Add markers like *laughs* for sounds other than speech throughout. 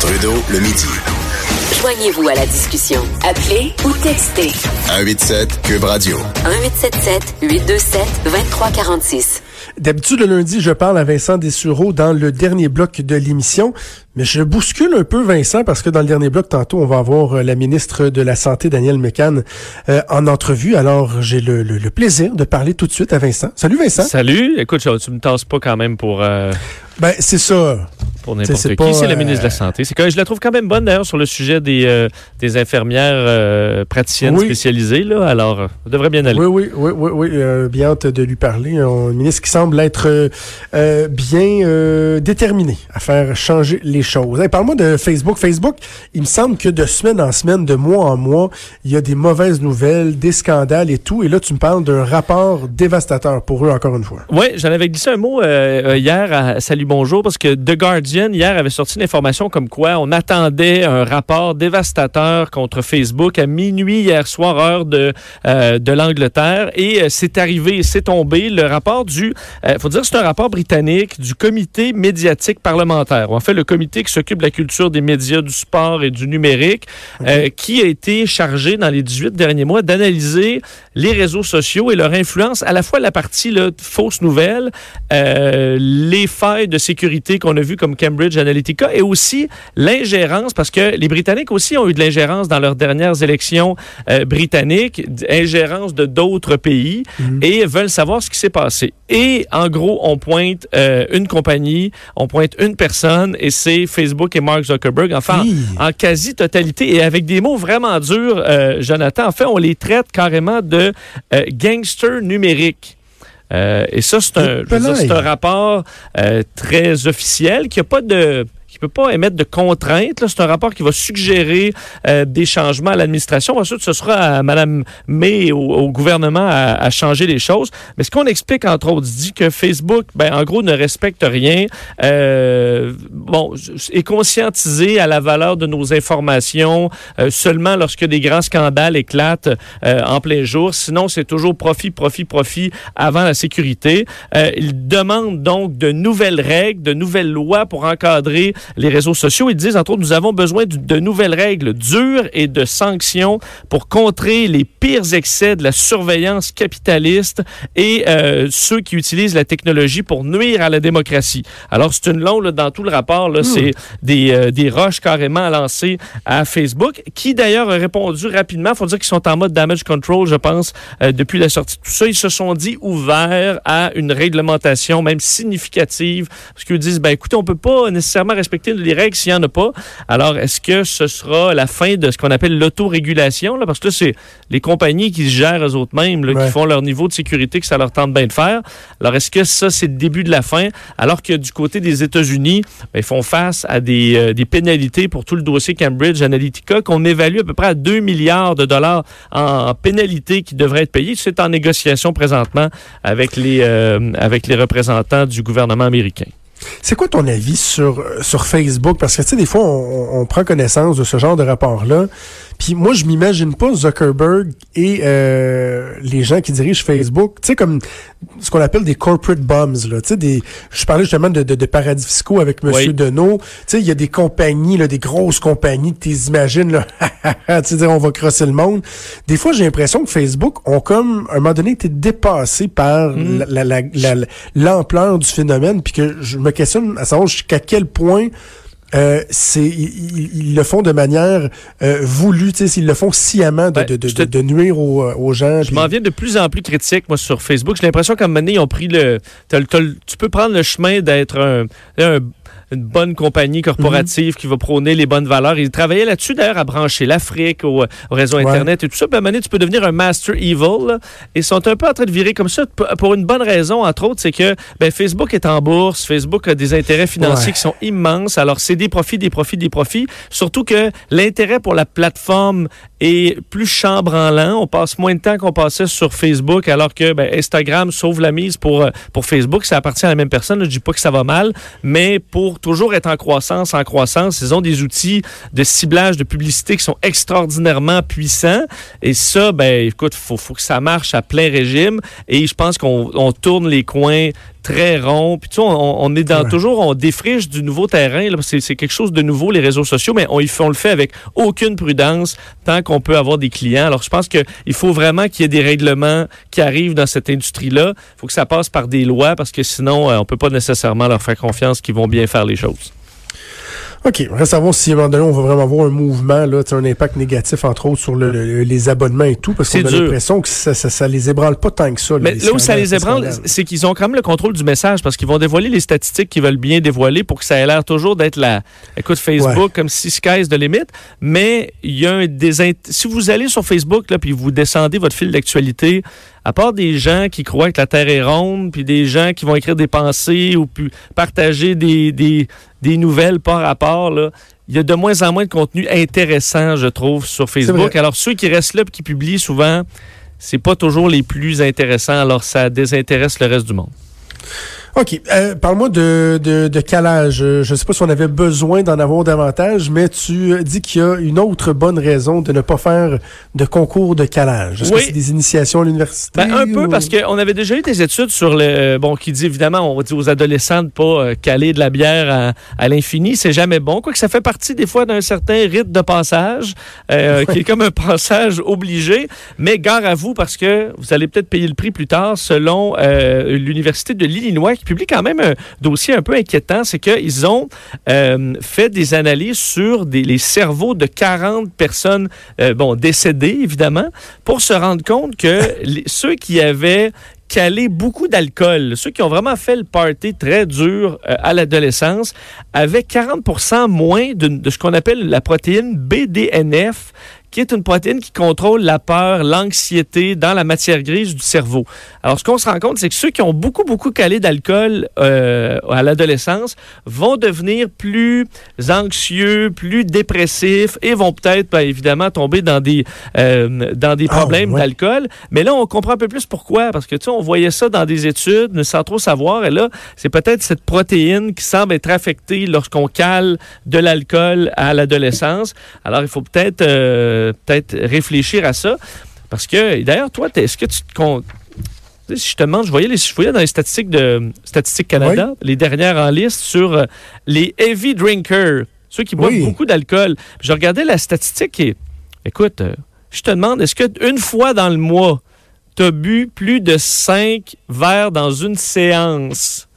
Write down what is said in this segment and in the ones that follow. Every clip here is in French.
Trudeau, le midi. Joignez-vous à la discussion. Appelez ou textez 187 Cube Radio. 1877 827 2346. D'habitude, le lundi, je parle à Vincent Dessureau dans le dernier bloc de l'émission, mais je bouscule un peu Vincent parce que dans le dernier bloc, tantôt, on va avoir euh, la ministre de la Santé, Danielle Mécan, euh, en entrevue. Alors, j'ai le, le- le plaisir de parler tout de suite à Vincent. Salut Vincent. Salut. Écoute, tu me tasses pas quand même pour, euh, Ben, c'est ça. pour n'importe qui. pas, C'est la euh, ministre de la Santé. C'est que je la trouve quand même bonne d'ailleurs sur le sujet des, euh, des infirmières euh, praticiennes Oui. spécialisées. Là. Alors, ça devrait bien aller. Oui, oui, oui, oui, oui. euh, bien hâte de lui parler. Un ministre qui semble être bien déterminé à faire changer les choses. Hey, Parle-moi de Facebook. Facebook, il me semble que de semaine en semaine, de mois en mois, il y a des mauvaises nouvelles, des scandales et tout. Et là, tu me parles d'un rapport dévastateur pour eux, encore une fois. Oui, j'en avais glissé un mot hier à Salut Bonjour parce que The Guardian hier avait sorti une information comme quoi on attendait un rapport dévastateur contre Facebook à minuit hier soir heure de euh, de l'Angleterre et euh, c'est arrivé, c'est tombé le rapport du euh, faut dire c'est un rapport britannique du comité médiatique parlementaire. En fait le comité qui s'occupe de la culture des médias, du sport et du numérique euh, qui a été chargé dans les 18 derniers mois d'analyser les réseaux sociaux et leur influence à la fois la partie là, fausses nouvelles, euh, les failles de sécurité qu'on a vues comme Cambridge Analytica et aussi l'ingérence, parce que les Britanniques aussi ont eu de l'ingérence dans leurs dernières élections euh, britanniques, ingérence de d'autres pays et veulent savoir ce qui s'est passé. Et en gros, on pointe euh, une compagnie, on pointe une personne et c'est Facebook et Mark Zuckerberg. Enfin, Oui. en quasi-totalité et avec des mots vraiment durs, euh, Jonathan. En fait, on les traite carrément de gangsters numériques. Euh, et ça, c'est un, rapport euh, très officiel qui a pas de qui peut pas émettre de contraintes. C'est un rapport qui va suggérer euh, des changements à l'administration. Ensuite, ce sera à Mme May et au, au gouvernement à, à changer les choses. Mais ce qu'on explique, entre autres, dit que Facebook, ben, en gros, ne respecte rien. Euh, bon, est conscientisé à la valeur de nos informations euh, seulement lorsque des grands scandales éclatent euh, en plein jour. Sinon, c'est toujours profit, profit, profit avant la sécurité. Euh, il demande donc de nouvelles règles, de nouvelles lois pour encadrer les réseaux sociaux. Ils disent, entre autres, nous avons besoin de, nouvelles règles dures et de sanctions pour contrer les pires excès de la surveillance capitaliste et euh, ceux qui utilisent la technologie pour nuire à la démocratie. Alors, c'est une longue, là, dans tout le rapport, là, c'est des, euh, des roches carrément lancées à Facebook, qui d'ailleurs a répondu rapidement. Il faut dire qu'ils sont en mode damage control, je pense, euh, depuis la sortie de tout ça. Ils se sont dit ouverts à une réglementation, même significative, parce qu'ils disent, ben écoutez, on peut pas nécessairement respecter les règles s'il n'y en a pas. Alors, est-ce que ce sera la fin de ce qu'on appelle l'autorégulation? Parce que là, c'est les compagnies qui se gèrent eux autres mêmes, là, Ouais. qui font leur niveau de sécurité que ça leur tente bien de faire. Alors, est-ce que ça, c'est le début de la fin? Alors que du côté des États-Unis, ben, ils font face à des, euh, des pénalités pour tout le dossier Cambridge Analytica qu'on évalue à peu près à 2 milliards de dollars en pénalités qui devraient être payées. C'est en négociation présentement avec les, euh, avec les représentants du gouvernement américain. C'est quoi ton avis sur, euh, sur Facebook? Parce que, tu sais, des fois, on, on prend connaissance de ce genre de rapport-là. Puis moi, je m'imagine pas Zuckerberg et euh, les gens qui dirigent Facebook, tu sais, comme ce qu'on appelle des corporate bums, là. Tu sais, des, je parlais justement de, de, de paradis fiscaux avec Monsieur Oui. Deneau. Tu sais, il y a des compagnies, là, des grosses compagnies que tu imagines, là, *laughs* tu sais, dire, on va crosser le monde. Des fois, j'ai l'impression que Facebook ont comme, à un moment donné, été dépassés par Mm. la- la- la- la- l'ampleur du phénomène, puis que je me questionne à savoir jusqu'à quel point euh, c'est ils, ils- ils le font de manière euh, voulue, tu sais, s'ils le font sciemment de, Ben, de, de, te- de- nuire aux, euh, aux gens. Je m'en viens de plus en plus critique, moi, sur Facebook. J'ai l'impression qu'à un moment donné, ils ont pris le. t'as le- t'as le- tu peux prendre le chemin d'être un, un, une bonne compagnie corporative qui va prôner les bonnes valeurs. Ils travaillaient là-dessus d'ailleurs à brancher l'Afrique au, réseau Internet et tout ça. Puis à tu peux devenir un master evil. Là, et sont un peu en train de virer comme ça pour une bonne raison, entre autres, c'est que ben, Facebook est en bourse, Facebook a des intérêts financiers qui sont immenses. Alors c'est des profits, des profits, des profits. Surtout que l'intérêt pour la plateforme est plus chambranlant. On passe moins de temps qu'on passait sur Facebook, alors que ben, Instagram sauve la mise pour, euh, pour Facebook. Ça appartient à la même personne. Je dis pas que ça va mal, mais pour toujours être en croissance, en croissance, ils ont des outils de ciblage de publicité qui sont extraordinairement puissants. Et ça, ben, écoute, faut, faut que ça marche à plein régime. Et je pense qu'on tourne les coins très rond. Puis tu sais, on, est dans toujours, on défriche du nouveau terrain. C'est quelque chose de nouveau, les réseaux sociaux, mais on, on le fait avec aucune prudence tant qu'on peut avoir des clients. Alors, je pense qu'il faut vraiment qu'il y ait des règlements qui arrivent dans cette industrie-là. Il faut que ça passe par des lois parce que sinon, euh, on peut pas nécessairement leur faire confiance qu'ils vont bien faire les choses. OK. On va savoir si à un moment donné, on va vraiment avoir un mouvement, là, un impact négatif, entre autres, sur le, les abonnements et tout, parce qu'on a l'impression que ça, ça, ça, les ébranle pas tant que ça. Mais là où ça les ébranle, c'est qu'ils ont quand même le contrôle du message, parce qu'ils vont dévoiler les statistiques qu'ils veulent bien dévoiler pour que ça ait l'air toujours d'être la, écoute, Facebook, comme si sky's de limite. Mais il y a un des, si vous allez sur Facebook, là, puis vous descendez votre fil d'actualité, à part des gens qui croient que la Terre est ronde, puis des gens qui vont écrire des pensées ou puis partager des, des, des nouvelles par rapport, là, il y a de moins en moins de contenu intéressant, je trouve, sur Facebook. Alors, ceux qui restent là et qui publient souvent, c'est pas toujours les plus intéressants, alors ça désintéresse le reste du monde. OK. Euh, Parle-moi de, de, de, calage. Euh, je ne sais pas si on avait besoin d'en avoir davantage, mais tu dis qu'il y a une autre bonne raison de ne pas faire de concours de calage. Est-ce que c'est des initiations à l'université? Ben, un peu, parce qu'on avait déjà eu des études sur le... Bon, qui dit évidemment, on dit aux adolescents de pas euh, caler de la bière à, à l'infini. C'est jamais bon. Quoique ça fait partie des fois d'un certain rite de passage, euh, *laughs* qui est comme un passage obligé. Mais gare à vous, parce que vous allez peut-être payer le prix plus tard, selon l'Université de l'Illinois, publie quand même un dossier un peu inquiétant, c'est qu'ils ont euh, fait des analyses sur les cerveaux de 40 personnes euh, bon, décédées, évidemment, pour se rendre compte que *laughs* ceux qui avaient calé beaucoup d'alcool, ceux qui ont vraiment fait le party très dur euh, à l'adolescence, avaient 40% moins de, de ce qu'on appelle la protéine BDNF, qui est une protéine qui contrôle la peur, l'anxiété dans la matière grise du cerveau. Alors, ce qu'on se rend compte, c'est que ceux qui ont beaucoup, beaucoup calé d'alcool euh, à l'adolescence vont devenir plus anxieux, plus dépressifs et vont peut-être, ben, évidemment, tomber dans des, euh, dans des ah, problèmes d'alcool. Mais là, on comprend un peu plus pourquoi. Parce que, tu sais, on voyait ça dans des études sans trop savoir. Et là, c'est peut-être cette protéine qui semble être affectée lorsqu'on cale de l'alcool à l'adolescence. Alors, il faut peut-être... Euh, peut-être réfléchir à ça. Parce que, d'ailleurs, toi, est-ce que tu te comptes. Si je te demande, je voyais, les, je voyais dans les statistiques de Statistique Canada, les dernières en liste sur euh, les heavy drinkers, ceux qui boivent beaucoup d'alcool. Je regardais la statistique et, écoute, euh, je te demande, est-ce qu'une fois dans le mois, tu as bu plus de cinq verres dans une séance?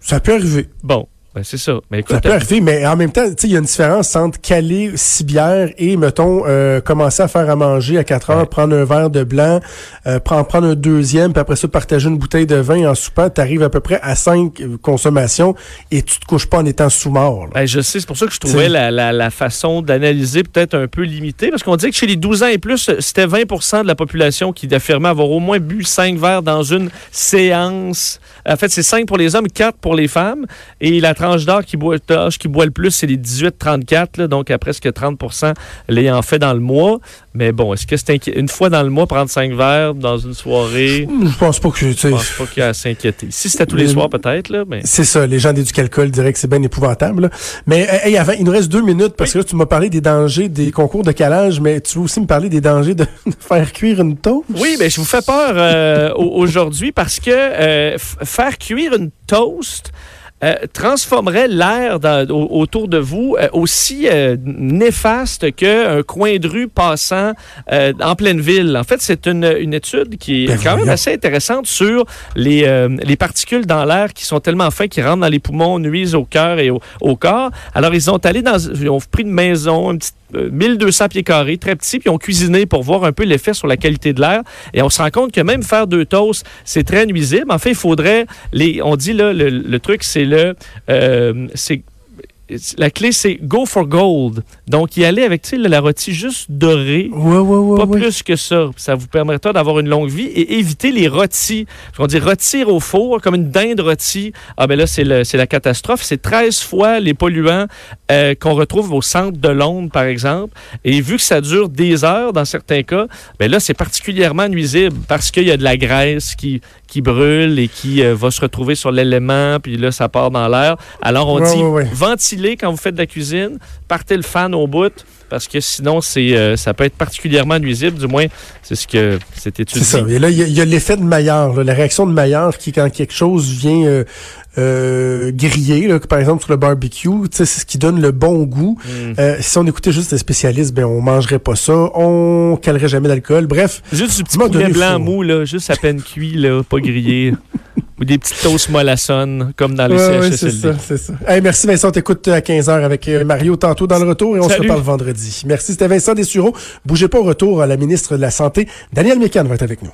Ça peut arriver. Bon, ben, c'est ça. Mais ça peut arriver, mais en même temps, il y a une différence entre caler six bières et, mettons, euh, commencer à faire à manger à 4 heures, prendre un verre de blanc, euh, prendre, prendre un deuxième, puis après ça, partager une bouteille de vin en soupant. Tu arrives à peu près à cinq consommations et tu te couches pas en étant sous-mort. Ben, je sais, c'est pour ça que je trouvais la, la, la, façon d'analyser peut-être un peu limitée, parce qu'on dit que chez les 12 ans et plus, c'était 20% de la population qui affirmait avoir au moins bu cinq verres dans une séance. En fait, c'est 5 pour les hommes, 4 pour les femmes. Et la tranche d'âge qui boit, qui boit le plus, c'est les 18-34, donc à presque 30% l'ayant fait dans le mois. Mais bon, est-ce que c'est une fois dans le mois prendre 5 verres dans une soirée? Je pense pas que Je pense pas qu'il y a à s'inquiéter. Si c'était tous les soirs, peut-être, là. Mais... C'est ça, les gens d'éducalcool diraient que c'est bien épouvantable. Mais il nous reste deux minutes parce que là, tu m'as parlé des dangers des concours de calage, mais tu veux aussi me parler des dangers de, *laughs* faire cuire une toast? Oui, mais je vous fais peur euh, aujourd'hui parce que euh, faire cuire une toast, euh, transformerait l'air autour de vous euh, aussi euh, néfaste qu'un coin de rue passant en pleine ville. En fait, c'est une, une, étude qui est ben quand même assez intéressante sur les, les particules dans l'air qui sont tellement fines qui rentrent dans les poumons, nuisent au cœur et au, au, corps. Alors, ils ont allé dans, ils ont pris une maison, une petite 1200 euh, pieds carrés, très petit, puis on cuisiné pour voir un peu l'effet sur la qualité de l'air. Et on se rend compte que même faire deux toasts, c'est très nuisible. En fait, il faudrait, les, on dit là, le, truc, c'est Euh, c'est la clé, c'est go for gold. Donc, y aller avec la rôtie juste dorée. pas plus que ça. Ça vous permettra d'avoir une longue vie et éviter les rôtis. On dit rôtir au four, comme une dinde rôtie. Ah, ben là, c'est la catastrophe. C'est 13 fois les polluants euh, qu'on retrouve au centre de Londres, par exemple. Et vu que ça dure des heures dans certains cas, ben là, c'est particulièrement nuisible parce qu'il y a de la graisse qui, qui brûle et qui euh, va se retrouver sur l'élément, puis là, ça part dans l'air. Alors, on dit ventiler quand vous faites de la cuisine, partez le fan au bout, parce que sinon, c'est euh, ça peut être particulièrement nuisible, du moins, c'est ce que c'est étudié. C'est ça. Et là, il y, a, l'effet de Maillard, la réaction de Maillard qui, quand quelque chose vient euh, euh griller, par exemple sur le barbecue, c'est ce qui donne le bon goût. Mm. si on écoutait juste les spécialistes, ben on mangerait pas ça, on calerait jamais d'alcool. Bref, juste du petit poulet blanc mou, là, juste à peine cuit, là, pas grillé. *laughs* Ou des petites toasts mollassonnes, comme dans les ouais, c'est ça, c'est ça. merci Vincent, t'écoutes à 15h avec euh, Mario tantôt dans le retour et on se reparle vendredi. Merci, c'était Vincent Dessureau. Bougez pas au retour, à la ministre de la Santé, Danielle Mécan va être avec nous.